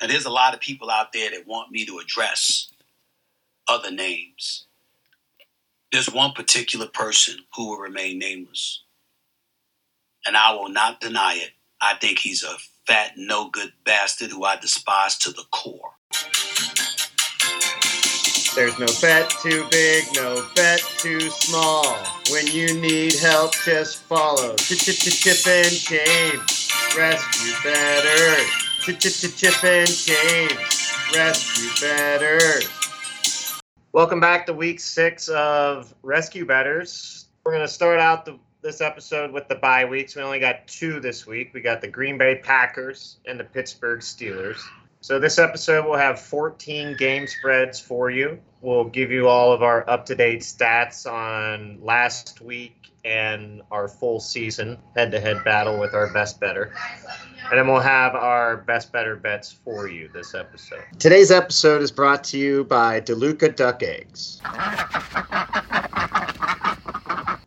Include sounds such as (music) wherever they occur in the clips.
Now, there's a lot of people out there that want me to address other names. There's one particular person who will remain nameless, and I will not deny it. I think he's a fat, no good bastard who I despise to the core. There's no bet too big, no bet too small. When you need help, just follow Chip and Jaymes. Rescue better. Chip and Jaymes. Rescue better. Welcome back to week six of Rescue Bettors. We're going to start out the, this episode with the bye weeks. We only got two this week. We got the Green Bay Packers and the Pittsburgh Steelers. So this episode will have 14 game spreads for you. We'll give you all of our up-to-date stats on last week and our full season head-to-head battle with our best better. And then we'll have our best better bets for you this episode. Today's episode is brought to you by DeLuca Duck Eggs. (laughs)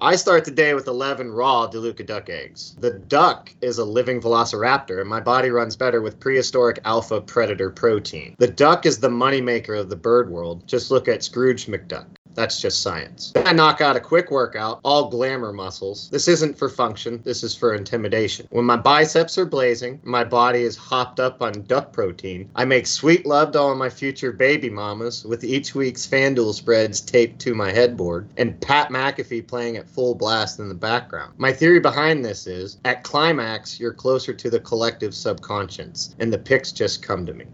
I start the day with 11 raw DeLuca duck eggs. The duck is a living velociraptor, and my body runs better with prehistoric alpha predator protein. The duck is the moneymaker of the bird world. Just look at Scrooge McDuck. That's just science. I knock out a quick workout, all glamour muscles. This isn't for function, this is for intimidation. When my biceps are blazing, my body is hopped up on duck protein, I make sweet love to all my future baby mamas with each week's FanDuel spreads taped to my headboard and Pat McAfee playing at full blast in the background. My theory behind this is at climax, you're closer to the collective subconscious, and the picks just come to me.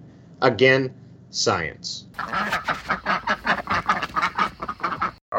Again, science (laughs)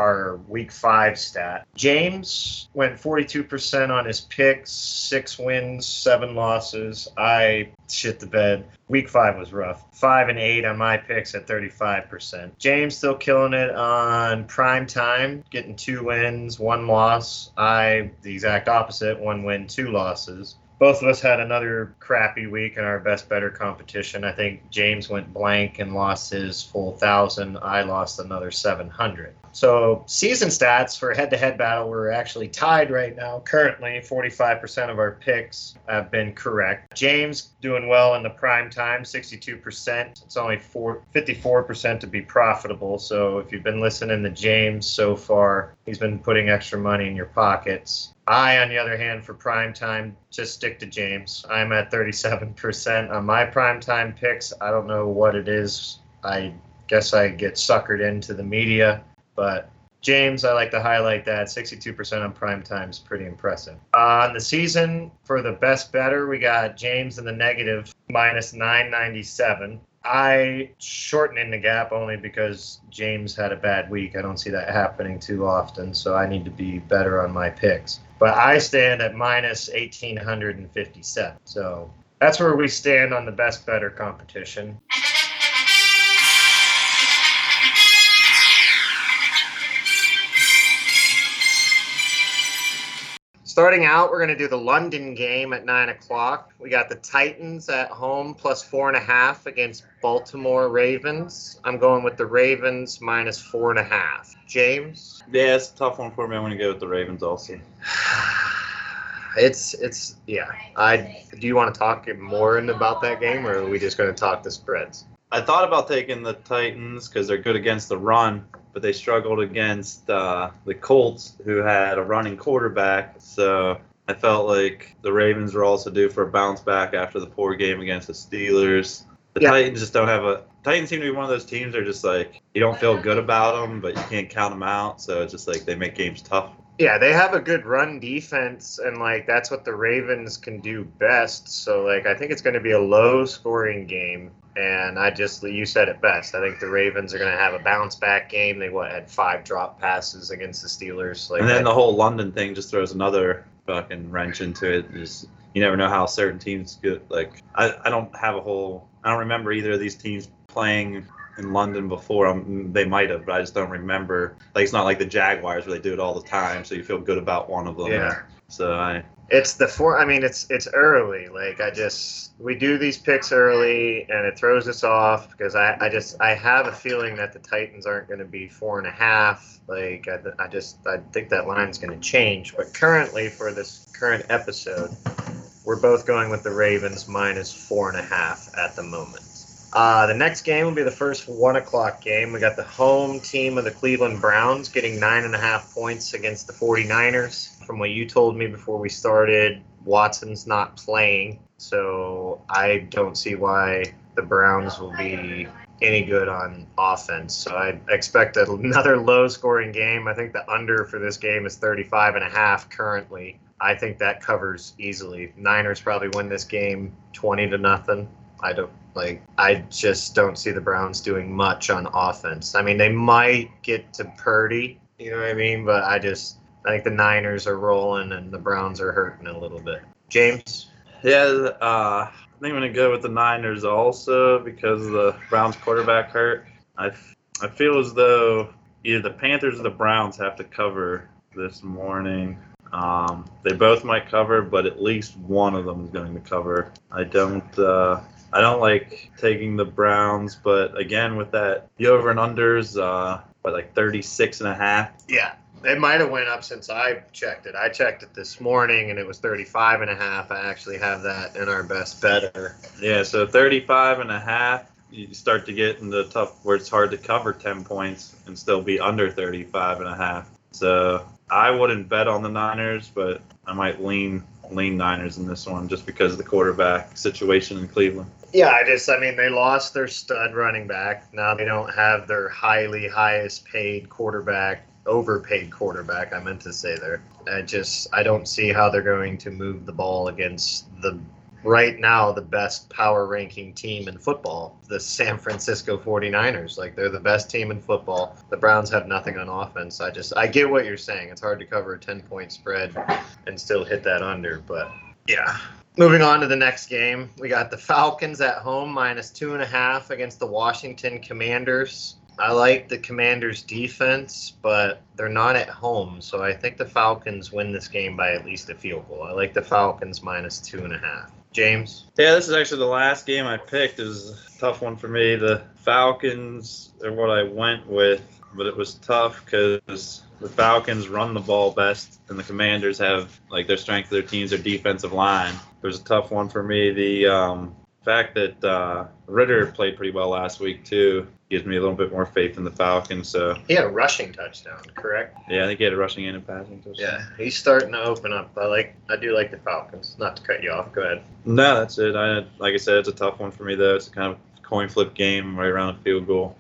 our week five stat. Jaymes went 42% on his picks, six wins, seven losses. I shit the bed. Week five was rough. Five and eight on my picks at 35%. Jaymes still killing it on prime time, getting two wins, one loss. I, the exact opposite, one win, two losses both of us had another crappy week in our best better competition. I think Jaymes went blank and lost his full thousand. I lost another 700. So season stats for head-to-head battle, we're actually tied right now. Currently, 45% of our picks have been correct. Jaymes doing well in the prime time, 62%. It's only four, 54% to be profitable. So if you've been listening to Jaymes so far, he's been putting extra money in your pockets. I, on the other hand, for prime time, just stick to Jaymes. I'm at 37% on my prime time picks. I don't know what it is. I guess I get suckered into the media but Jaymes, I like to highlight that 62% on prime time is pretty impressive. On the season, for the best better, we got Jaymes in the negative minus 997. I shorten in the gap only because Jaymes had a bad week. I don't see that happening too often, so I need to be better on my picks. But I stand at minus 1857. So that's where we stand on the best better competition. Starting out, we're going to do the London game at 9 o'clock. We got the Titans at home plus four and a half against Baltimore Ravens. I'm going with the Ravens minus four and a half. Jaymes? Yeah, it's a tough one for me. I'm going to go with the Ravens also. (sighs) It's it's yeah. I do you want to talk more about that game, or are we just going to talk the spreads? I thought about taking the Titans because they're good against the run, but they struggled against uh, the Colts, who had a running quarterback. So I felt like the Ravens were also due for a bounce back after the poor game against the Steelers. The yeah. Titans just don't have a. Titans seem to be one of those teams that are just like you don't feel good about them, but you can't count them out. So it's just like they make games tough. Yeah, they have a good run defense, and like that's what the Ravens can do best. So like I think it's going to be a low scoring game and I just you said it best. I think the Ravens are going to have a bounce back game. They what had five drop passes against the Steelers. Like, and then the whole London thing just throws another fucking wrench into it. Just you never know how certain teams get. Like I, I don't have a whole. I don't remember either of these teams playing in London before. Um, they might have, but I just don't remember. Like it's not like the Jaguars where they do it all the time, so you feel good about one of them. Yeah. So I it's the four. I mean, it's it's early. Like I just we do these picks early, and it throws us off because I I just I have a feeling that the Titans aren't going to be four and a half. Like I, I just I think that line's going to change. But currently, for this current episode, we're both going with the Ravens minus four and a half at the moment. Uh, the next game will be the first one o'clock game. We got the home team of the Cleveland Browns getting nine and a half points against the 49ers. From what you told me before we started, Watson's not playing, so I don't see why the Browns will be any good on offense. So I expect another (laughs) low scoring game. I think the under for this game is 35 and a half currently. I think that covers easily. Niners probably win this game 20 to nothing. I don't like I just don't see the Browns doing much on offense. I mean, they might get to Purdy, you know what I mean, but I just I think the Niners are rolling and the Browns are hurting a little bit. Jaymes, Yeah, uh, I think I'm gonna go with the Niners also because the Browns quarterback hurt. I, f- I feel as though either the Panthers or the Browns have to cover this morning. Um, they both might cover, but at least one of them is going to cover. I don't. Uh, I don't like taking the Browns, but again, with that, the over and unders, uh, by like 36 and a half. Yeah, it might have went up since I checked it. I checked it this morning and it was 35 and a half. I actually have that in our best better. Yeah, so 35 and a half, you start to get in the tough where it's hard to cover 10 points and still be under 35 and a half. So I wouldn't bet on the Niners, but I might lean lean Niners in this one just because of the quarterback situation in Cleveland. Yeah, I just, I mean, they lost their stud running back. Now they don't have their highly highest paid quarterback, overpaid quarterback. I meant to say there. I just, I don't see how they're going to move the ball against the right now the best power ranking team in football, the San Francisco 49ers. Like they're the best team in football. The Browns have nothing on offense. I just, I get what you're saying. It's hard to cover a 10 point spread and still hit that under, but yeah. Moving on to the next game, we got the Falcons at home minus two and a half against the Washington Commanders. I like the Commanders' defense, but they're not at home, so I think the Falcons win this game by at least a field goal. I like the Falcons minus two and a half. Jaymes, Yeah, this is actually the last game I picked. It was a tough one for me. The Falcons are what I went with, but it was tough because the Falcons run the ball best, and the Commanders have like their strength of their teams, their defensive line. It was a tough one for me. The um, fact that uh, Ridder played pretty well last week too gives me a little bit more faith in the Falcons. So he had a rushing touchdown, correct? yeah, I think he had a rushing and a passing touchdown. Yeah, he's starting to open up. I like, I do like the Falcons. Not to cut you off, go ahead. No, that's it. I like I said, it's a tough one for me though. It's kind of coin flip game right around the field goal.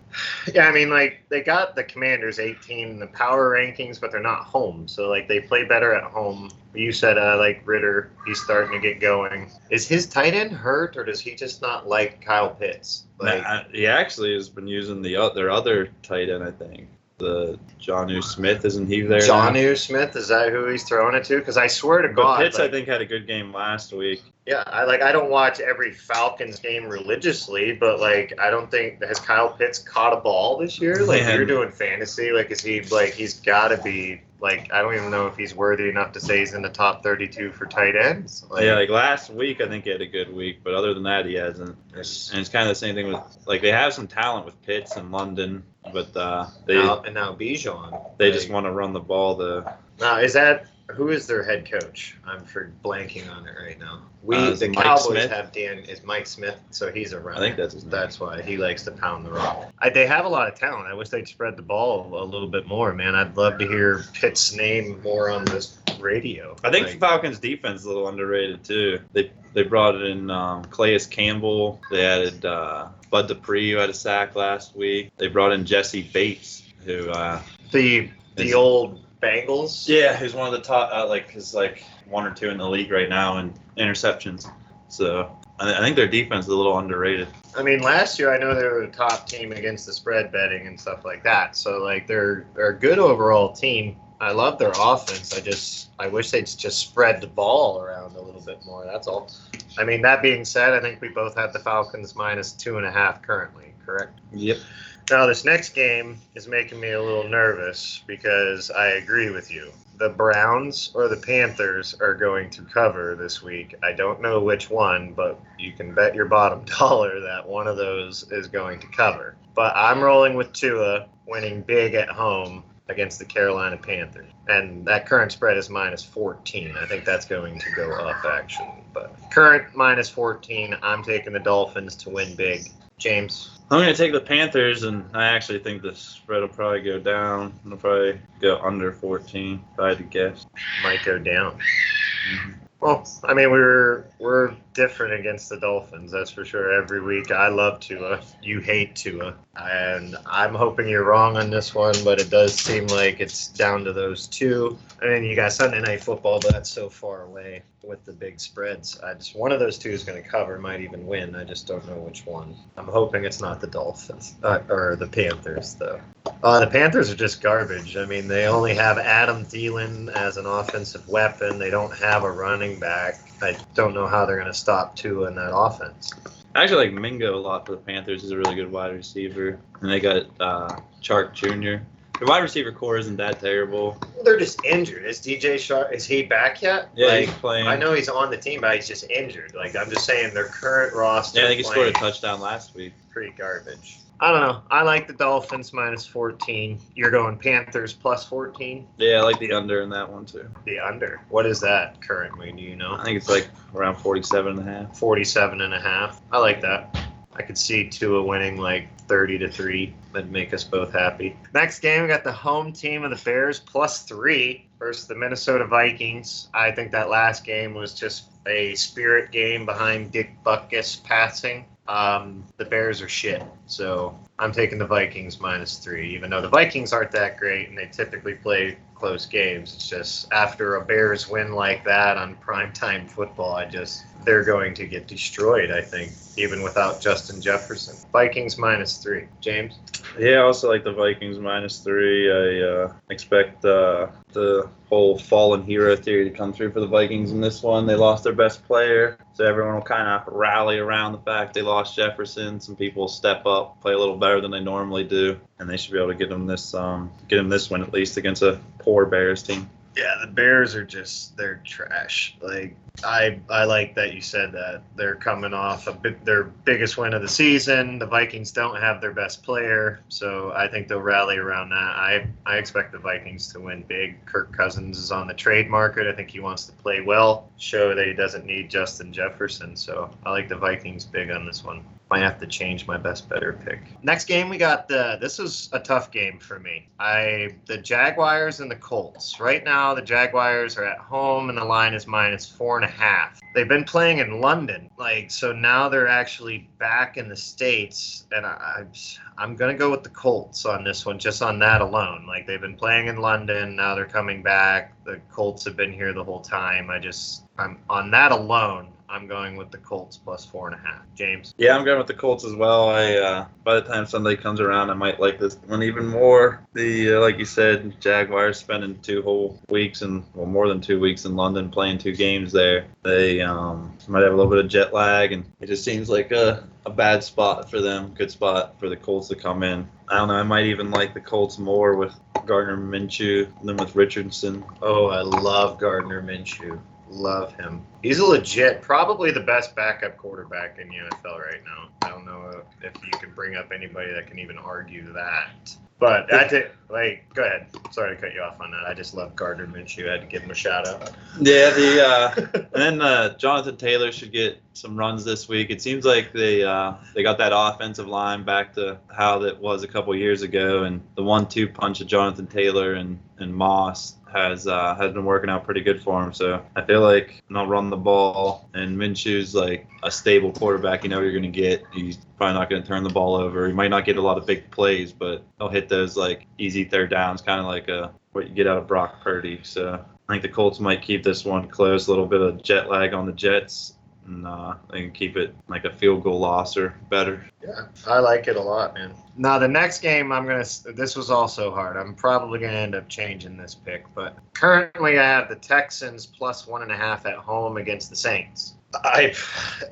Yeah, I mean, like they got the Commanders 18 in the power rankings, but they're not home. So like they play better at home. You said uh, like Ridder, he's starting to get going. Is his tight end hurt, or does he just not like Kyle Pitts? Like, Nah, he actually has been using the their other tight end, I think. The Jonnu Smith, isn't he there? now? John Smith, is that who he's throwing it to? Because I swear to But God, Pitts, like- I think, had a good game last week. Yeah, I like I don't watch every Falcons game religiously, but like I don't think has Kyle Pitts caught a ball this year. Like Man. you're doing fantasy, like is he like he's got to be like I don't even know if he's worthy enough to say he's in the top 32 for tight ends. Like, yeah, like last week, I think he had a good week, but other than that, he hasn't. And it's- kind of the same thing with like they have some talent with Pitts and London, but uh, they now, and now Bijan. they like, just want to run the ball. The now is that who is their head coach? I'm for blanking on it right now. We Uh, the Mike Cowboys Smith? have Dan is Mike Smith, so he's a runner. I think that's his name. That's why he likes to pound the rock. I, they have a lot of talent. I wish they'd spread the ball a little bit more, man. I'd love to hear Pitt's name more on this radio. I think Like, Falcons defense is a little underrated too. They they brought in um, Calais Campbell. They added uh, Bud Dupree, who had a sack last week. They brought in Jessie Bates, who uh, the the is- old Bengals. yeah, who's one of the top uh, like is like one or two in the league right now in interceptions. So I, I think their defense is a little underrated. I mean, last year I know they were the top team against the spread betting and stuff like that. So like they're they're a good overall team. I love their offense. I just I wish they'd just spread the ball around a little bit more. That's all. I mean, that being said, I think we both had the Falcons minus two and a half currently. Correct. Yep. Now, this next game is making me a little nervous because I agree with you. The Browns or the Panthers are going to cover this week. I don't know which one, but you can bet your bottom (laughs) dollar that one of those is going to cover. But I'm rolling with Tua winning big at home against the Carolina Panthers. And that current spread is minus 14. I think that's going to go up, actually. But current minus 14, I'm taking the Dolphins to win big Jaymes. I'm gonna take the Panthers, and I actually think the spread will probably go down. It'll probably go under 14. If I had to guess. Might go down. Mm-hmm. Well, I mean, we're we're different against the Dolphins, that's for sure. Every week, I love Tua. You hate Tua, and I'm hoping you're wrong on this one, but it does seem like it's down to those two. I mean, you got Sunday Night Football, but that's so far away with the big spreads. I just one of those two is going to cover, might even win. I just don't know which one. I'm hoping it's not the Dolphins uh, or the Panthers, though. Uh, the Panthers are just garbage. I mean, they only have Adam Thielen as an offensive weapon. They don't have a running back. I don't know how they're going to stop Tua in that offense. I actually like Mingo a lot for the Panthers. He's a really good wide receiver, and they got uh, Chark Jr. The wide receiver core isn't that terrible. They're just injured. Is DJ Sharp? Is he back yet? Yeah, like, he's playing. I know he's on the team, but he's just injured. Like I'm just saying, their current roster. Yeah, I think he scored a touchdown last week. Pretty garbage. I don't know. I like the Dolphins minus 14. You're going Panthers plus 14. Yeah, I like the under in that one too. The under. What is that currently? Do you know? I think it's like around 47 and a half. 47 and a half. I like that. I could see Tua winning like 30 to 3. That'd make us both happy. Next game, we got the home team of the Bears plus three versus the Minnesota Vikings. I think that last game was just a spirit game behind Dick Butkus passing. Um, the Bears are shit. So I'm taking the Vikings minus three, even though the Vikings aren't that great and they typically play close games. It's just after a Bears win like that on primetime football, I just they're going to get destroyed, I think, even without Justin Jefferson. Vikings minus three. Jaymes? Yeah, I also like the Vikings minus three. I uh, expect uh, the whole fallen hero theory to come through for the Vikings in this one. They lost their best player, so everyone will kind of rally around the fact they lost Jefferson. Some people will step up, play a little better than they normally do, and they should be able to get them this um, get them this win at least against a poor Bears team. Yeah, the Bears are just they're trash. Like I I like that you said that. They're coming off a bit their biggest win of the season. The Vikings don't have their best player, so I think they'll rally around that. I I expect the Vikings to win big. Kirk Cousins is on the trade market. I think he wants to play well, show that he doesn't need Justin Jefferson. So I like the Vikings big on this one. Might have to change my best better pick. Next game we got the this was a tough game for me. I the Jaguars and the Colts. Right now the Jaguars are at home and the line is minus four and a half. They've been playing in London, like so now they're actually back in the states, and I, I'm gonna go with the Colts on this one, just on that alone. Like they've been playing in London, now they're coming back. The Colts have been here the whole time. I just I'm on that alone. I'm going with the Colts plus four and a half. Jaymes. Yeah, I'm going with the Colts as well. I uh, by the time Sunday comes around, I might like this one even more. The uh, like you said, Jaguars spending two whole weeks and well more than two weeks in London playing two games there. They um, might have a little bit of jet lag, and it just seems like a, a bad spot for them. Good spot for the Colts to come in. I don't know. I might even like the Colts more with Gardner Minshew than with Richardson. Oh, I love Gardner Minshew. Love him. He's a legit, probably the best backup quarterback in the NFL right now. I don't know if you can bring up anybody that can even argue that. But that's it. Like, go ahead. Sorry to cut you off on that. I just love Gardner Minshew. I had to give him a shout out. Yeah, the uh, (laughs) and then uh, Jonathan Taylor should get some runs this week. It seems like they uh, they got that offensive line back to how that was a couple years ago, and the one-two punch of Jonathan Taylor and and Moss has uh, has been working out pretty good for him. So I feel like they'll run the ball, and Minshew's like a stable quarterback. You know you're going to get. He's probably not going to turn the ball over. He might not get a lot of big plays, but he'll hit those like easy third downs, kind of like a what you get out of Brock Purdy. So I think the Colts might keep this one close. A little bit of jet lag on the Jets. And uh, they can keep it like a field goal loss or better. Yeah, I like it a lot, man. Now the next game, I'm gonna. This was also hard. I'm probably gonna end up changing this pick, but currently I have the Texans plus one and a half at home against the Saints. I,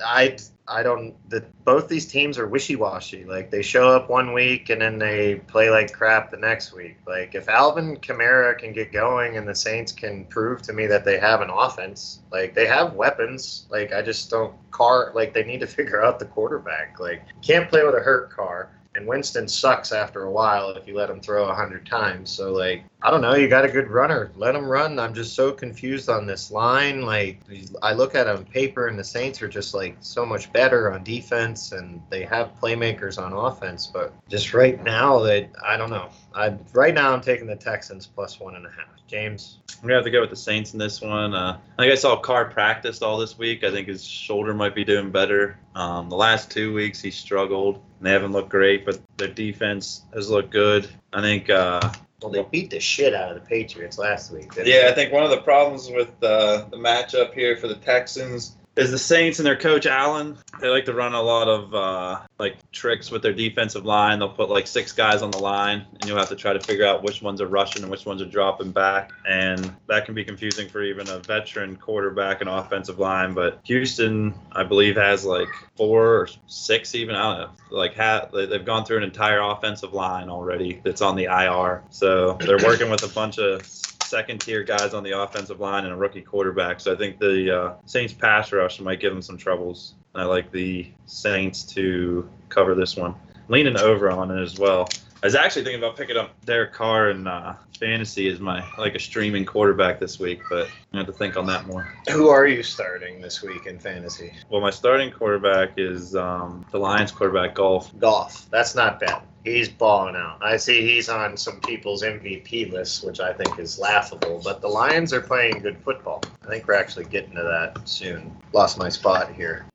I, I don't. The, both these teams are wishy-washy. Like they show up one week and then they play like crap the next week. Like if Alvin Kamara can get going and the Saints can prove to me that they have an offense, like they have weapons. Like I just don't car. Like they need to (laughs) figure out the quarterback. Like can't play with a hurt Carr. And Winston sucks after a while if you let him throw a hundred times. So like I don't know. You got a good runner. Let him run. I'm just so confused on this line. Like, I look at it on paper, and the Saints are just like so much better on defense, and they have playmakers on offense. But just right now, that I don't know. I right now I'm taking the Texans plus one and a half. Jaymes, I'm gonna have to go with the Saints in this one. Uh, I think I saw Carr practiced all this week. I think his shoulder might be doing better. Um, the last two weeks he struggled. And they haven't looked great, but their defense has looked good. I think. Uh, well, they beat the shit out of the Patriots last week. didn't yeah, they? I think one of the problems with uh, the matchup here for the Texans is the Saints and their coach Allen. They like to run a lot of uh, like tricks with their defensive line. They'll put like six guys on the line, and you'll have to try to figure out which ones are rushing and which ones are dropping back. And that can be confusing for even a veteran quarterback and offensive line. But Houston, I believe, has like four or six even. I don't know. Like ha- they- they've gone through an entire offensive line already that's on the IR. So they're working with a bunch of second tier guys on the offensive line and a rookie quarterback. So I think the uh, Saints pass rush might give them some troubles. I like the Saints to cover this one. Leaning over on it as well. I was actually thinking about picking up Derek Carr in uh, fantasy as my like a streaming quarterback this week, but I have to think on that more. Who are you starting this week in fantasy? Well, my starting quarterback is um, the Lions quarterback, Goff. Goff. That's not bad. He's balling out. I see he's on some people's MVP lists, which I think is laughable. But the Lions are playing good football. I think we're actually getting to that soon. Lost my spot here.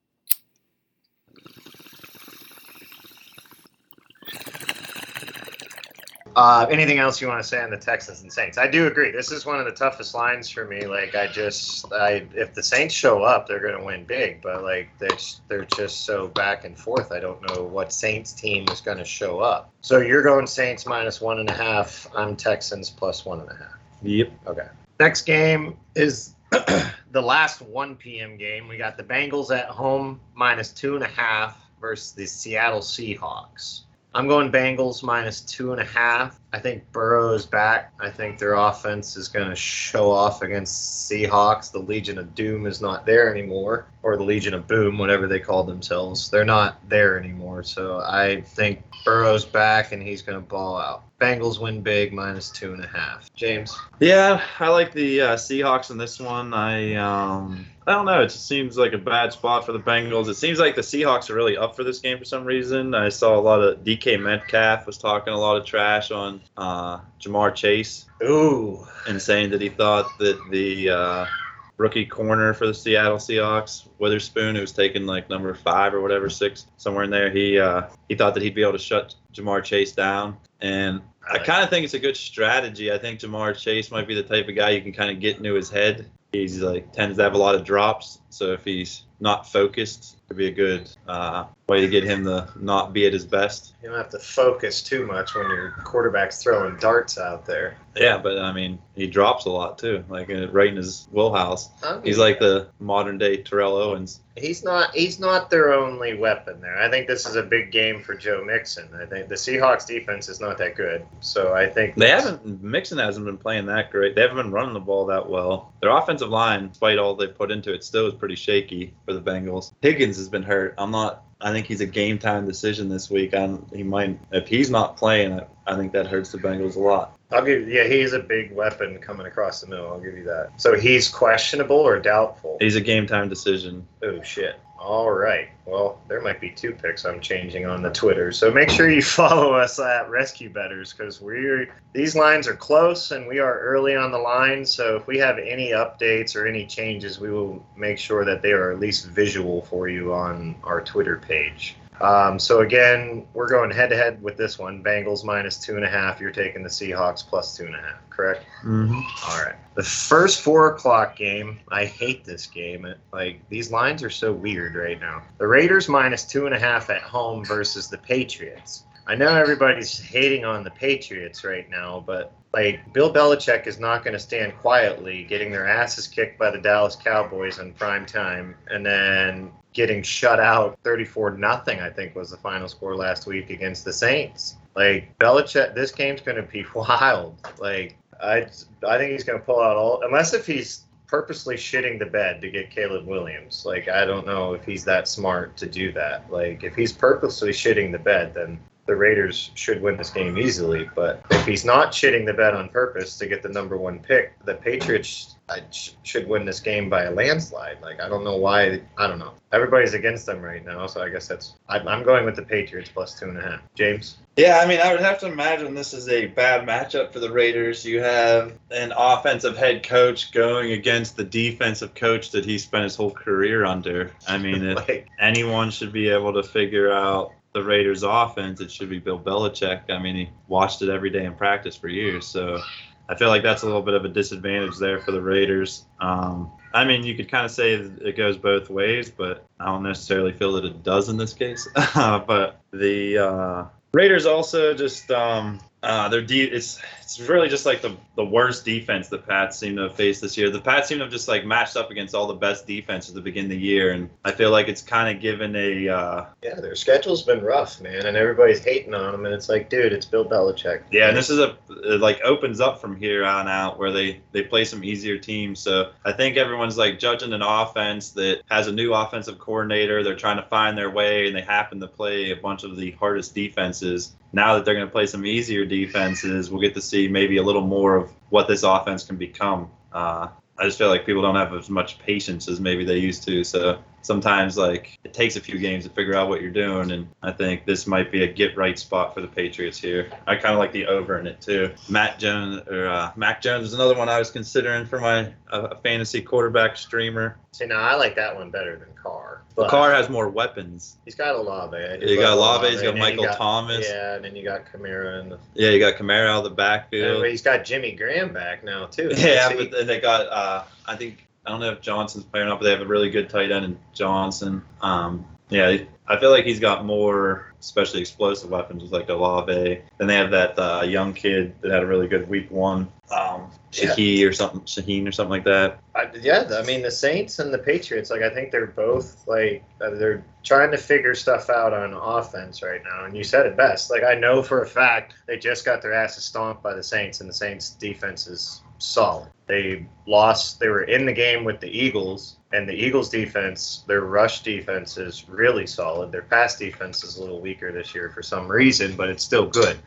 Uh, anything else you want to say on the Texans and Saints? I do agree. This is one of the toughest lines for me. Like I just, I if the Saints show up, they're going to win big. But like they're they're just so back and forth. I don't know what Saints team is going to show up. So you're going Saints minus one and a half. I'm Texans plus one and a half. Yep. Okay. Next game is (clears throat) the last 1 p.m. game. We got the Bengals at home minus two and a half versus the Seattle Seahawks. I'm going Bengals minus two and a half. I think Burrow is back. I think their offense is going to show off against Seahawks. The Legion of Doom is not there anymore, or the Legion of Boom, whatever they call themselves. They're not there anymore. So I think Burrow's back and he's going to ball out. Bengals win big minus two and a half. Jaymes. Yeah, I like the uh, Seahawks in this one. I um, I don't know. It just seems like a bad spot for the Bengals. It seems like the Seahawks are really up for this game for some reason. I saw a lot of DK Metcalf was talking a lot of trash on uh, Ja'Marr Chase Ooh. and saying that he thought that the uh, rookie corner for the Seattle Seahawks, Witherspoon, who was taken like number five or whatever, six, somewhere in there, he uh, he thought that he'd be able to shut Ja'Marr Chase down. And I kind of think it's a good strategy. I think Ja'Marr Chase might be the type of guy you can kind of get into his head. He's like tends to have a lot of drops, so if he's not focused, it'd be a good uh, way to get him to not be at his best. You don't have to focus too much when your quarterback's throwing darts out there. Yeah, but I mean, he drops a lot too, like uh, right in his wheelhouse. I mean, He's like the modern day Terrell Owens. he's not he's not their only weapon there. I think this is a big game for Joe Mixon. I think the Seahawks defense is not that good. So I think They haven't Mixon hasn't been playing that great. They haven't been running the ball that well. Their offensive line, despite all they put into it, still is pretty shaky for the Bengals. Higgins has been hurt. I'm not. I think he's a game time decision this week. I'm, he might if he's not playing. I, I think that hurts the Bengals a lot. I'll give yeah, he's a big weapon coming across the middle, I'll give you that. So he's questionable or doubtful? He's a game time decision. Oh shit. All right. Well, there might be two picks I'm changing on the Twitter. So make sure you (laughs) follow us at Rescue Bettors because we're these lines are close and we are early on the line. So if we have any updates or any changes, we will make sure that they are at least visual for you on our Twitter page. Um, so again, we're going head to head with this one. Bengals minus two and a half. You're taking the Seahawks plus two and a half, correct? Mm-hmm. All right. The first four o'clock game, I hate this game. It, like these lines are so weird right now. The Raiders minus two and a half at home versus the Patriots. I know everybody's hating on the Patriots right now, but like Bill Belichick is not going to stand quietly getting their asses kicked by the Dallas Cowboys in prime time and then getting shut out 34 nothing I think was the final score last week against the Saints. Like Belichick this game's going to be (laughs) wild. Like I I think he's going to pull out all unless if he's purposely shitting the bed to get Caleb Williams. Like I don't know if he's that smart to do that. Like if he's purposely shitting the bed then the Raiders should win this game easily. But if he's not shitting the bet on purpose to get the number one pick, the Patriots should win this game by a landslide. Like I don't know why. I don't know. Everybody's against them right now, so I guess that's. I'm, I'm going with the Patriots plus two and a half. Jaymes. Yeah, I mean, I would have to imagine this is a bad matchup for the Raiders. You have an offensive head coach going against the defensive coach that he spent his whole career under. I mean, (laughs) like, anyone should be able to figure out the Raiders' offense, it should be Bill Belichick. I mean, he watched it every day in practice for years, so I feel like that's a little bit of a disadvantage there for the Raiders. Um, I mean, you could kind of say it goes both ways, but I don't necessarily feel that it does in this case. (laughs) but the uh, Raiders also just um, uh, their de- it's it's really just like the the worst defense the Pats seem to have faced this year. The Pats seem to have just like matched up against all the best defenses at the beginning of the year, and I feel like it's kind of given a uh, yeah, their schedule's been rough, man, and everybody's hating on them, and it's like, dude, it's Bill Belichick. Yeah, and this is a it like opens up from here on out where they they play some easier teams. So I think everyone's like judging an offense that has a new offensive coordinator. They're trying to find their way, and they happen to play a bunch of the hardest defenses. Now that they're going to play some easier defenses, we'll get to see maybe a little more of what this offense can become. Uh, I just feel like people don't have as much patience as maybe they used to. So sometimes like it takes a few games to figure out what you're doing and i think this might be a get right spot for the patriots here i kind of like the over in it too matt jones or uh, mac jones is another one i was considering for my uh, fantasy quarterback streamer See, now I like that one better than Carr. but Carr has more weapons He's got Olave. You got Olave, he's got and Michael Thomas. Yeah, and then you got Kamara and the, yeah you got Kamara out of the and backfield he's got Jimmy Graham back now too. yeah but then they got uh, i think i don't know if johnson's playing up but they have a really good tight end in johnson um, yeah I feel like he's got more, especially explosive weapons like Olave. Then they have that uh, young kid that had a really good week one, um, Shaheed or something, Shaheed or something like that. I, yeah, I mean the Saints and the Patriots, like I think they're both like uh, they're trying to figure stuff out on offense right now. And you said it best. Like I know for a fact they just got their asses stomped by the Saints, and the Saints defense is solid. They lost. They were in the game with the Eagles, and the Eagles defense, their rush defense is really solid. Their pass defense is a little weaker this year for some reason, but it's still good.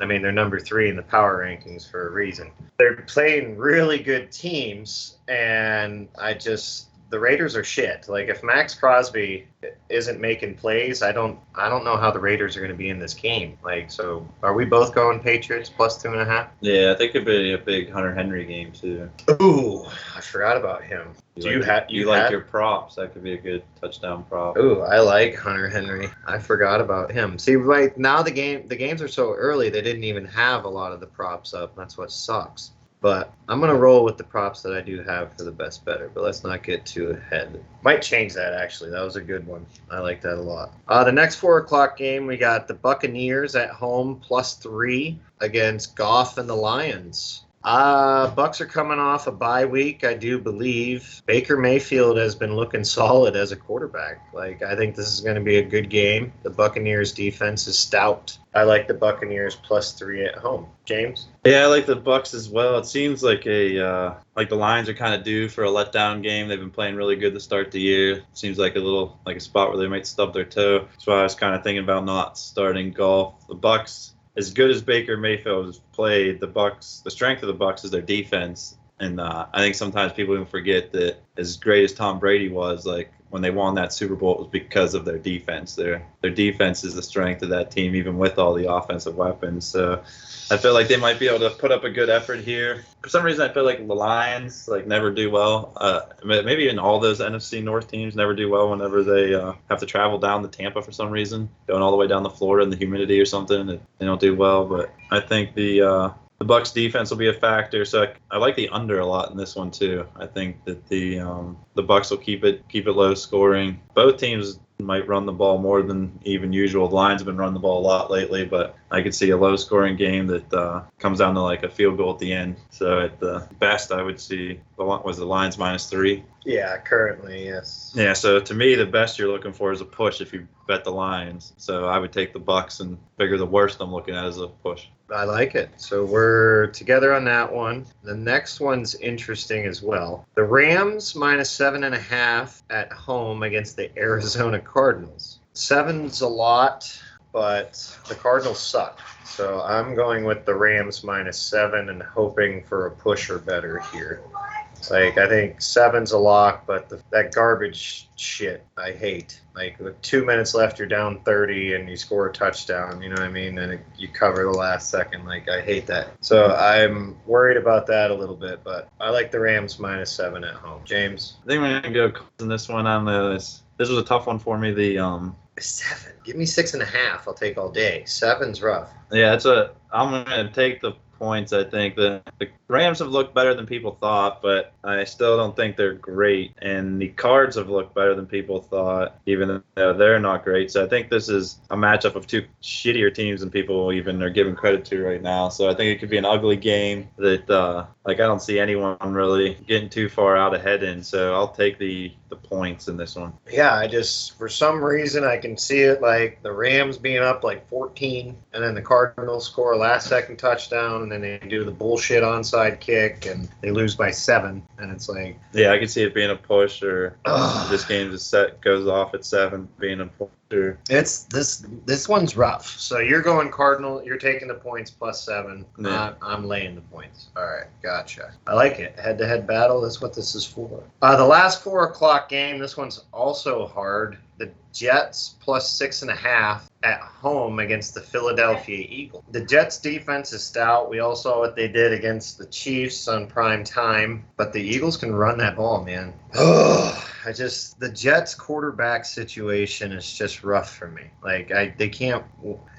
I mean, they're number three in the power rankings for a reason. They're playing really good teams, and I just the Raiders are shit. Like if Maxx Crosby isn't making plays, I don't I don't know how the Raiders are going to be in this game. Like so, are we both going Patriots plus two and a half? Yeah, I think it'd be a big Hunter Henry game too. Ooh, I forgot about him. Do you like, have you, you like your props? That could be a good touchdown prop. Ooh, I like Hunter Henry. I forgot about him. See, right now the game the games are so early they didn't even have a lot of the props up. That's what sucks. But I'm gonna roll with the props that I do have for the best better. But let's not get too ahead. Might change that actually. That was a good one. I like that a lot. Uh, the next four o'clock game we got the Buccaneers at home plus three against Goff and the Lions. Uh, Bucks are coming off a bye week, I do believe. Baker Mayfield has been looking (laughs) solid as a quarterback. Like, I think this is going to be a good game. The Buccaneers defense is stout. I like the Buccaneers plus three at home. James? Yeah, I like the Bucks as well. It seems like a uh, like the Lions are kind of due for a letdown game. They've been playing really good to start the year. Seems like a little like a spot where they might stub their toe. Why I was kind of thinking about not starting Goff. The Bucks, as good as Baker Mayfield has played, the Bucks, the strength of the Bucks is their defense. And uh, I think sometimes people even forget that as great as Tom Brady was, like when they won that Super Bowl, it was because of their defense. Their their defense is the strength of that team, even with all the offensive weapons. So I feel like they might be able to put up a good effort here. For some reason, I feel like the Lions like never do well. Uh, maybe in all those NFC North teams never do well whenever they uh, have to travel down to Tampa for some reason, going all the way down to Florida in the humidity or something. They don't do well. But I think the uh, the Bucks defense will be a factor. So I, I, like the under a lot in this one too. I think that the um, the Bucks will keep it keep it low scoring. Both teams might run the ball more than even usual. The Lions have been running the ball a lot lately, but I could see a low scoring game that uh, comes down to like a field goal at the end. So at the best, I would see the was the Lions minus three. Yeah, currently, yes. Yeah, so to me, the best you're looking for is a push if you bet the Lions. So I would take the Bucks and figure the worst I'm looking at is a push. I like it. So we're together on that one. The next one's interesting as well. The Rams minus seven and a half at home against the (laughs) Arizona Cardinals. Seven's a lot. but the Cardinals suck. So I'm going with the Rams minus seven and hoping for a push or better here. Like I think seven's a lock, but the, that garbage shit I hate. Like with two minutes left, you're down 30 and you score a touchdown. You know what I mean? And it, you cover the last second. Like I hate that. So I'm worried about that a little bit. But I like the Rams minus seven at home. Jaymes. I think we're gonna go in this one on this. This was a tough one for me. The um Seven. Give me six and a half. I'll take all day. Seven's rough. yeah, it's a I'm gonna take the points. I think the, the Rams have looked better than people thought, but I still don't think they're great. And the Cards have looked better than people thought, even though they're not great. So I think this is a matchup of two shittier teams than people even are giving credit to right now. So I think it could be an ugly game that, uh, like, I don't see anyone really getting too far out ahead in. So I'll take the the points in this one. Yeah, I just for some reason I can see it like the Rams being up like 14, and then the Cardinals score last second touchdown, and then they do the bullshit onside kick, and they lose by seven, and it's like, Yeah, I could see it being a push, or this game just set goes off at seven, being a push. Or, It's this this one's rough. So you're going Cardinal. You're taking the points plus seven. Yeah. I, I'm laying the points. All right, gotcha. I like it. Head to head battle. That's what this is for. Uh, the last four o'clock game. This one's also hard. The Jets plus six and a half at home against the Philadelphia Eagles. The Jets defense is stout. We all saw what they did against the Chiefs on prime time, but the Eagles can run that ball, man. (sighs) I just the Jets quarterback situation is just rough for me. Like I they can't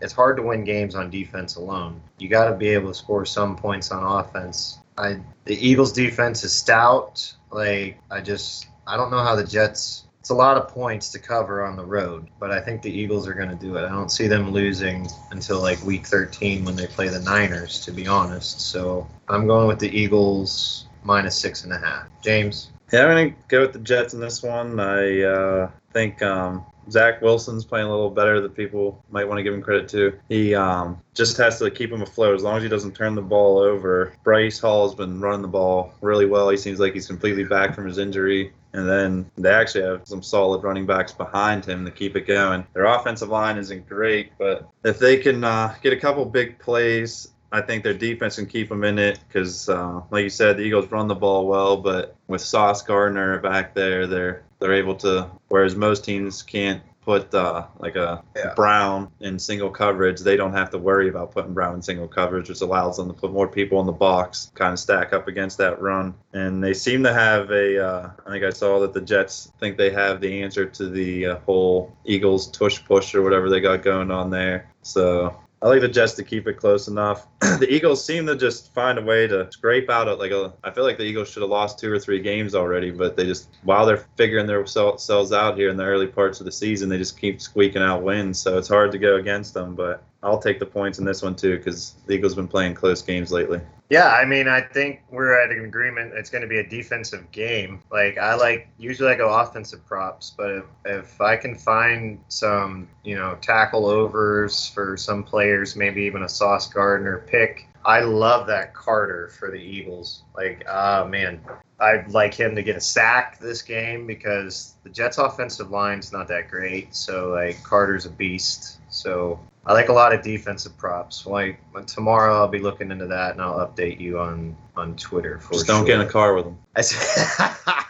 it's hard to win games on defense alone. You got to be able to score some points on offense. I the Eagles defense is stout. Like I just I don't know how the Jets it's a lot of points to cover on the road, but I think the Eagles are going to do it. I don't see them losing until like week 13 when they play the Niners, to be honest. So I'm going with the Eagles minus six and a half. Jaymes? Yeah, I'm gonna go with the Jets in this one. I uh, think um, Zach Wilson's playing a little better than people might want to give him credit to. He um, just has to keep him afloat as long as he doesn't turn the ball over. Breece Hall has been running the ball really well. He seems like he's completely back from his injury. And then they actually have some solid running backs behind him to keep it going. Their offensive line isn't great, but if they can uh, get a couple big plays I think their defense can keep them in it because, uh, like you said, the Eagles run the ball well, but with Sauce Gardner back there, they're they're able to. Whereas most teams can't put uh, like a Yeah. Brown in single coverage, they don't have to worry about putting Brown in single coverage, which allows them to put more people in the box, kind of stack up against that run. And they seem to have a. Uh, I think I saw that the Jets think they have the answer to the uh, whole Eagles tush push or whatever they got going on there. So I like the Jets to keep it close enough. (clears throat) the Eagles seem to just find a way to scrape out a, like a. I feel like the Eagles should have lost two or three games already, but they just while they're figuring themselves out here in the early parts of the season, they just keep squeaking out wins. So it's hard to go against them. But I'll take the points in this one too because the Eagles have been playing close games lately. Yeah, I mean, I think we're at an agreement. It's going to be a defensive game. Like I like usually I go offensive props, but if, if I can find some, you know, tackle overs for some players, maybe even a Sauce Gardner pick. I love that Carter for the Eagles. Like, ah, man, I'd like him to get a sack this game because the Jets' offensive line's not that great. So like Carter's a beast. So I like a lot of defensive props. Like tomorrow, I'll be looking into that, and I'll update you on on Twitter for Just don't get in a car with them. (laughs)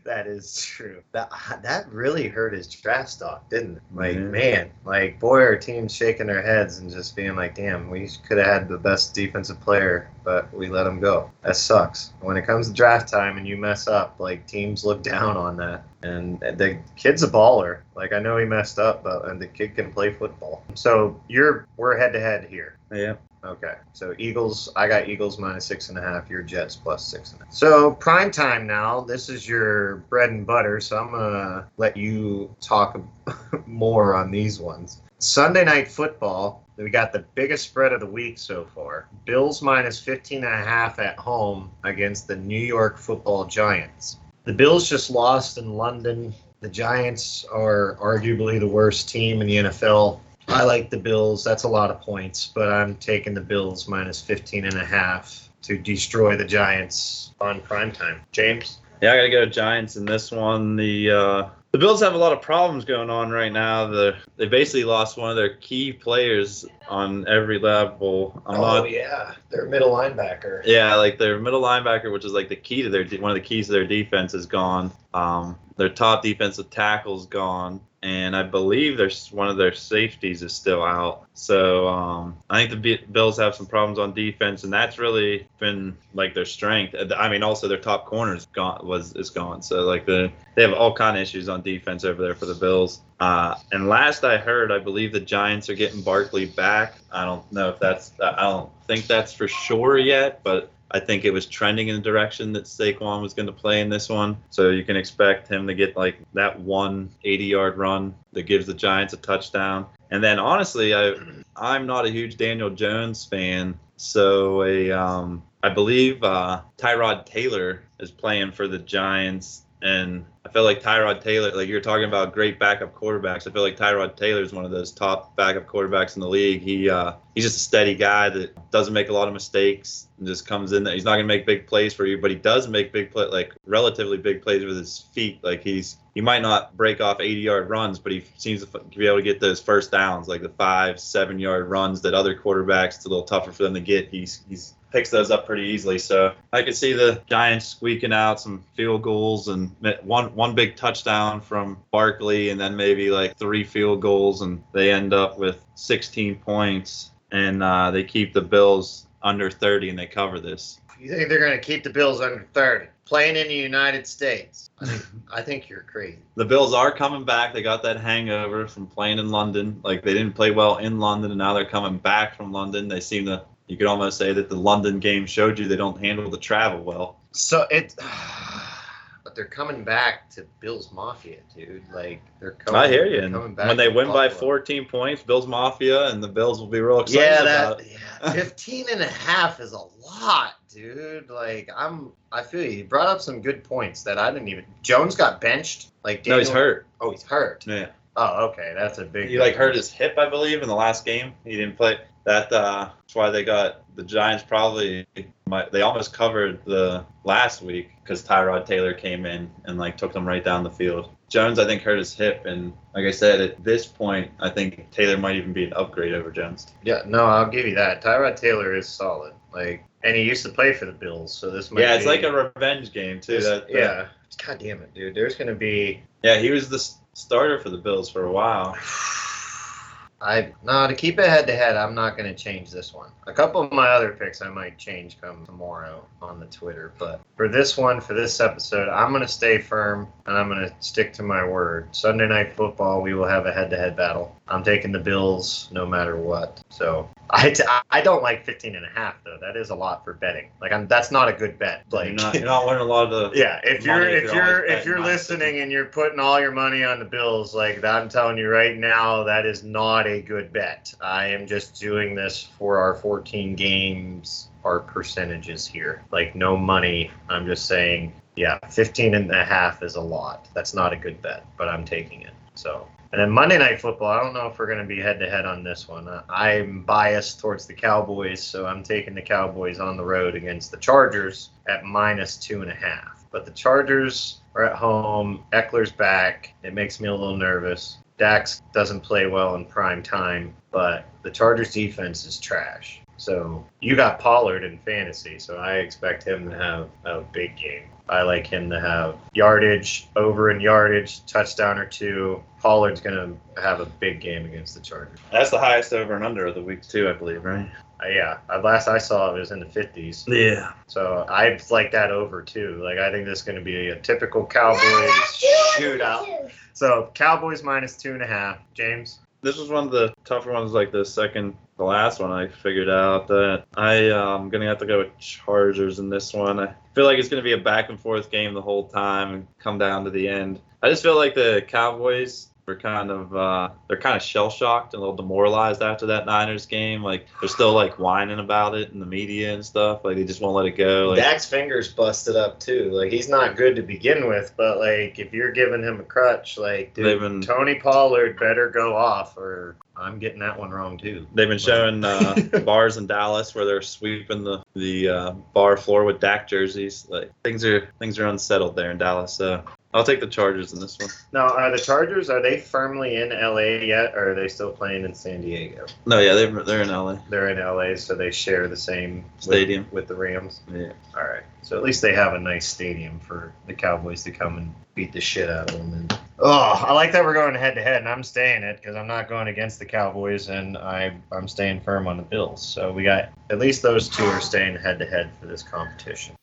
(laughs) That is true. That that really hurt his draft stock, didn't it? Like Mhm. man, like boy, our team's shaking their heads and just being like, "Damn, we could have had the best defensive player, but we let him go." That sucks. When it comes to draft time and you mess up, like teams look (laughs) down on that. And the kid's a baller. Like I know he messed up, but and the kid can play football. So you're we're head to head here. Yeah. Okay, so Eagles, I got Eagles minus six and a half. Your Jets plus six and a half. So prime time now. This is your bread and butter. So I'm gonna let you talk (laughs) more on these ones. Sunday night football. We got the biggest spread of the week so far. Bills minus 15 and a half at home against the New York Football Giants. The Bills just lost in London. The Giants are arguably the worst team in the NFL. I like the Bills. That's a lot of points, but I'm taking the Bills minus 15 and a half to destroy the Giants on primetime. Jaymes? Yeah, I gotta go Giants in this one. The uh, The Bills have a lot of problems going on right now. The they basically lost one of their key players on every level. I'm oh not, yeah, their middle linebacker. yeah, like their middle linebacker, which is like the key to their one of the keys to their defense, is gone. Um, their top defensive tackle's gone, and I believe there's one of their safeties is still out. So um, I think the Bills have some problems on defense, and that's really been like their strength. I mean, also their top corner's gone was is gone. So like the they have all kind of issues on defense over there for the Bills. Uh, and last I heard, I believe the Giants are getting Barkley back. I don't know if that's I don't think that's for sure yet, but I think it was trending in the direction that Saquon was going to play in this one. So you can expect him to get like that one 80 yard run that gives the Giants a touchdown. And then honestly, I I'm not a huge Daniel Jones fan, so a um, I believe uh, Tyrod Taylor is playing for the Giants, and I feel like Tyrod Taylor, like you're talking about great backup quarterbacks. I feel like Tyrod Taylor is one of those top backup quarterbacks in the league. He uh, he's just a steady guy that doesn't make a lot of mistakes and just comes in there. He's not gonna make big plays for you, but he does make big play, like relatively big plays with his feet. Like he's he might not break off 80 yard runs, but he seems to be able to get those first downs, like the five, seven yard runs that other quarterbacks it's a little tougher for them to get. He's he's picks those up pretty easily. So I could see the Giants squeaking out some field goals and one one big touchdown from Barkley, and then maybe like three field goals, and they end up with 16 points, and uh, they keep the Bills under 30, and they cover this. You think they're going to keep the Bills under 30? Playing in the United States. I think, I think you're crazy. (laughs) The Bills are coming back. They got that hangover from playing in London. Like they didn't play well in London, and now they're coming back from London. They seem to. You could almost say that the London game showed you they don't handle the travel well. So it. (sighs) But they're coming back to Bills Mafia, dude. Like they're coming. I hear you. And coming back when they win by 14 points, Bills Mafia and the Bills will be real excited Yeah, about that yeah, 15 and a half is a lot, dude. Like I'm I feel you. You brought up some good points that I didn't even Jones got benched. Like No, he's hurt. Oh, he's hurt. Yeah. Oh, okay. That's a big He like hurt his hip, I believe, in the last game. He didn't play. That uh, that's why they got the Giants. Probably might, they almost covered the last week because Tyrod Taylor came in and like took them right down the field. Jones, I think, hurt his hip, and like I said, at this point, I think Taylor might even be an upgrade over Jones. Yeah, no, I'll give you that. Tyrod Taylor is solid. Like and he used to play for the Bills, so this might Yeah, it's be- like a revenge game too. That, that- yeah. God damn it, dude. There's gonna be yeah, he was the starter for the Bills for a while. (sighs) I no to keep it head to head. I'm not going to change this one. A couple of my other picks I might change come tomorrow on the Twitter, but for this one, for this episode, I'm going to stay firm and I'm going to stick to my word. Sunday night football, we will have a head to head battle. I'm taking the Bills no matter what. So I, t- I don't like 15 and a half though. That is a lot for betting. Like I'm that's not a good bet. Like you're not, you're (laughs) not winning a lot of the. yeah, if you're if you're if you're listening and you're putting all your money on the Bills, like that, I'm telling you right now, that is not a good bet. I am just doing this for our 14 games, our percentages here. Like no money. I'm just saying, yeah, 15 and a half is a lot. That's not a good bet, but I'm taking it. So. And then Monday Night Football, I don't know if we're going to be head to head on this one. Uh, I'm biased towards the Cowboys, so I'm taking the Cowboys on the road against the Chargers at minus two and a half. But the Chargers are at home. Ekeler's back. It makes me a little nervous. Dax doesn't play well in prime time, but the Chargers defense is trash. So you got Pollard in fantasy, so I expect him to have a big game. I like him to have yardage, over in yardage, touchdown or two. Pollard's going to have a big game against the Chargers. That's the highest over and under of the week too, I believe, right? Uh, yeah, uh, last I saw it was in the 50s. Yeah. So I like that over too. Like I think this is going to be a typical Cowboys shootout. So Cowboys minus two and a half. Jaymes. This was one of the tougher ones, like the second, the last one. I figured out that I am gonna have to go with Chargers in this one. I feel like it's gonna be a back and forth game the whole time and come down to the end. I just feel like the Cowboys were kind of uh, they're kind of shell shocked and a little demoralized after that Niners game. Like they're still like whining about it in the media and stuff. Like they just won't let it go. Like Dak's fingers busted up too. Like he's not good to begin with, but like if you're giving him a crutch, like dude, been- Tony Pollard better go off, or I'm getting that one wrong too. They've been showing uh, (laughs) bars in Dallas where they're sweeping the the uh, bar floor with Dak jerseys. Like things are things are unsettled there in Dallas. So I'll take the Chargers in this one. Now, are the Chargers are they firmly in LA yet, or are they still playing in San Diego? No, yeah, they're they're in LA. They're in LA, so they share the same with- Stadium. with the Rams. Yeah. All right. So at least they have a nice stadium for the Cowboys to come and beat the shit out of them. And oh, I like that we're going head to head, and I'm staying it because I'm not going against the Cowboys, and I I'm staying firm on the Bills. So we got at least those two are staying head to head for this competition.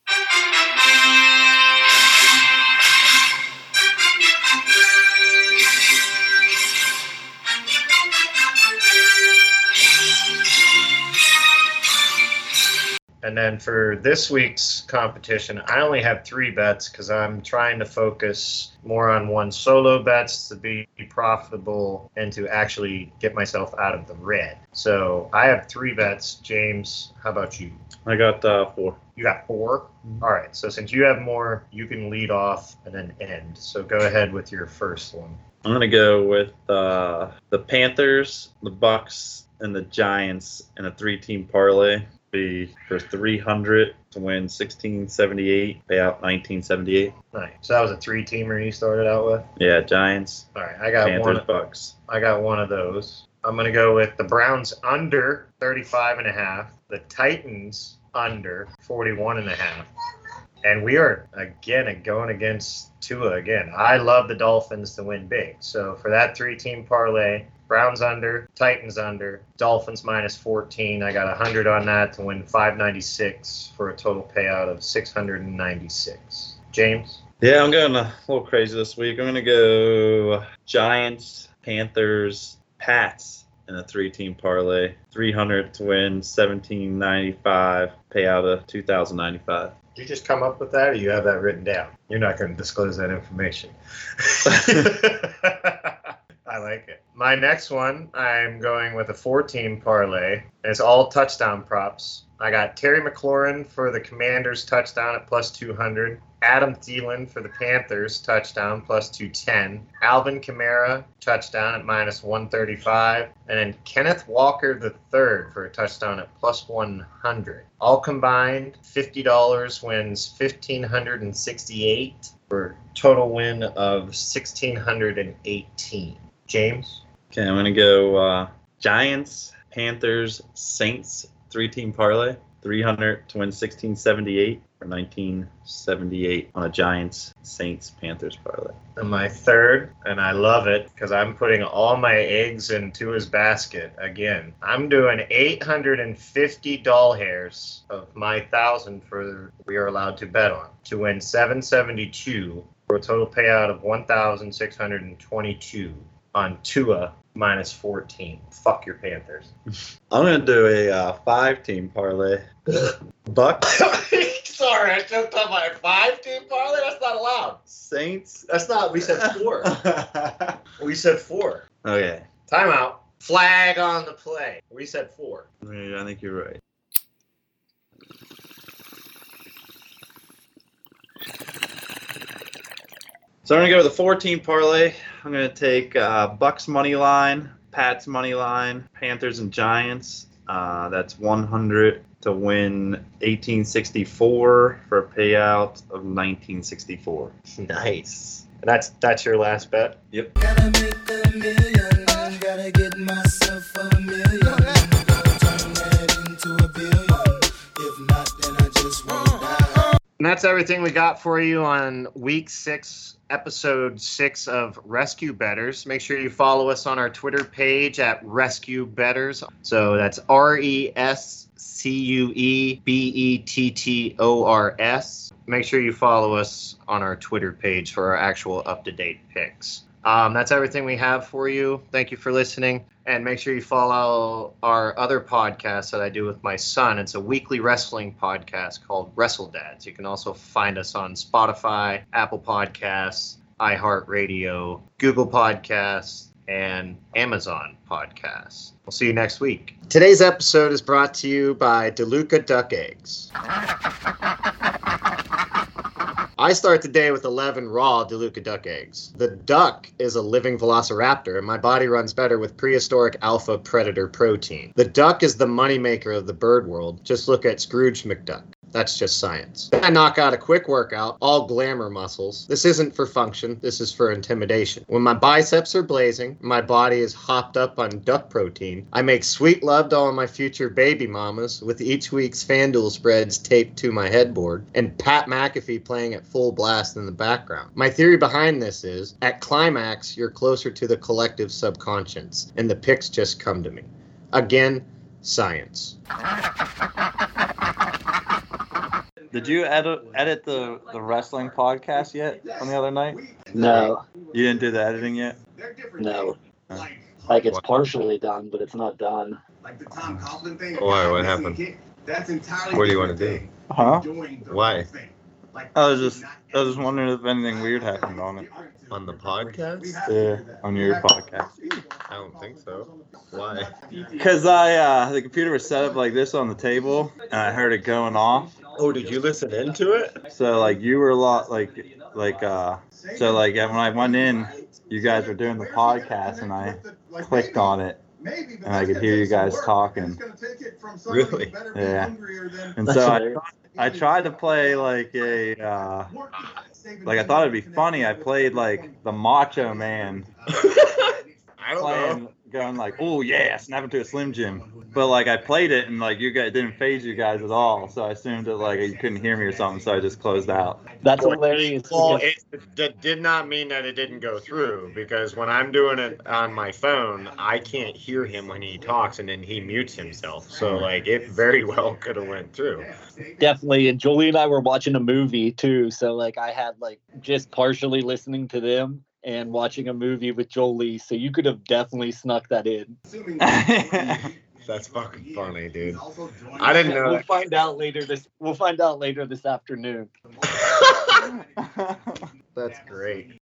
And then for this week's competition, I only have three bets because I'm trying to focus more on one solo bets to be profitable and to actually get myself out of the red. So I have three bets. Jaymes, how about you? I got uh, four. You got 4 Mhm. All right. So since you have more, you can lead off and then end. So go ahead with your first one. I'm gonna go with uh, the Panthers, the Bucks, and the Giants in a three-team parlay. Be for 300 to win 1678, pay out 1978. Nice. So that was a three-teamer you started out with. Yeah, Giants, All right. I got Panthers, one. Bucks. I got one of those. I'm going to go with the Browns under 35 and a half, the Titans under 41 and a half. And we are again going against Tua again. I love the Dolphins to win big. So for that three-team parlay, Browns under, Titans under, Dolphins minus 14. I got 100 on that to win 596 for a total payout of 696. Jaymes? Yeah, I'm going a little crazy this week. I'm gonna go Giants, Panthers, Pats in a three-team parlay. 300 to win 1795, payout of 2095. Did you just come up with that, or you have that written down? You're not going to disclose that information. (laughs) (laughs) I like it. My next one, I'm going with a four-team parlay. It's all touchdown props. I got Terry McLaurin for the Commanders touchdown at plus 200. Adam Thielen for the Panthers touchdown plus 210. Alvin Kamara touchdown at minus 135. And then Kenneth Walker III for a touchdown at plus 100. All combined, $50 wins 1568 for total win of 1618. Jaymes? Okay, I'm gonna go uh, Giants, Panthers, Saints, three-team parlay. 300 to win 1678 or 1978 on a Giants, Saints, Panthers parlay. And my third, and I love it because I'm putting all my eggs into his basket again. I'm doing 850 doll hairs of my thousand for we are allowed to bet on to win 772 for a total payout of 1,622 on Tua minus 14. Fuck your Panthers. (laughs) I'm gonna do a uh, five-team parlay. (laughs) Buck. (laughs) Sorry, I choked on my five team parlay. That's not allowed. Saints. That's not. We said four. we said four. okay, Timeout. Flag on the play. We said four. Yeah, I think you're right. So I'm gonna go with a four-team parlay. I'm gonna take uh, Bucks money line, Pats money line, Panthers and Giants. Uh, that's 100 to win 1864 for a payout of 1964. Nice. And that's that's your last bet. Gotta make a million, gotta get myself a million. Gonna turn that into a billion. If not, then I just won't die. And that's everything we got for you on week six, episode six of Rescue Bettors. Make sure you follow us on our Twitter page at Rescue Bettors. So that's R E S C U E B E T T O R S. Make sure you follow us on our Twitter page for our actual up to date picks. Um, that's everything we have for you. Thank you for listening. And make sure you follow our other podcast that I do with my son. It's a weekly wrestling podcast called Wrestle Dads. You can also find us on Spotify, Apple Podcasts, iHeartRadio, Google Podcasts, and Amazon Podcasts. We'll see you next week. Today's episode is brought to you by DeLuca Duck Eggs. (laughs) I start the day with 11 raw DeLuca duck eggs. The duck is a living velociraptor, and my body runs better with prehistoric alpha predator protein. The duck is the moneymaker of the bird world. Just look at Scrooge McDuck. That's just science. I knock out a quick workout, all glamour muscles. This isn't for function, this is for intimidation. When my biceps are blazing, my body is hopped up on duck protein, I make sweet love to all my future baby mamas with each week's FanDuel spreads taped to my headboard and Pat McAfee playing at full blast in the background. My theory behind this is at climax, you're closer to the collective subconscious, and the picks just come to me. Again, science. (laughs) Did you edit edit the the wrestling podcast yet from the other night? No, You didn't do the editing yet. no. Huh. Like it's partially done, but it's not done. Like the Tom Coughlin thing. Why? What happened? That's entirely What do you wanna different do? Huh? Why? thing. Like, I was just I was just wondering if anything weird happened on it. On the podcast? Yeah, on your podcast. I don't think so. Why? Cause I uh the computer was set up like this on the table and I heard it going off. Oh, did you listen into it? So like you were a lot like like uh so like when I went in, you guys were doing the podcast and I clicked on it and I could hear you guys talking. Really? Yeah. and That's so I, hilarious. I tried to play like a uh like I thought it'd be funny. I played like the Macho Man (laughs) I don't know. Going like, oh yeah, snap into a Slim Jim. But like I played it and like you guys it didn't faze you guys at all. So I assumed that like you couldn't hear me or something. So I just closed out. That's hilarious. Well, because- it d- did not mean that it didn't go through because when I'm doing it on my phone, I can't hear him when he talks and then he mutes himself. So like it very (laughs) well could have went through. definitely. And Jolie and I were watching a movie too, so like I had like just partially listening to them and watching a movie with Jolie. So you could have definitely snuck that in. (laughs) (laughs) That's fucking funny, dude. I didn't know We'll that. find out later this. We'll find out later this afternoon. (laughs) That's great.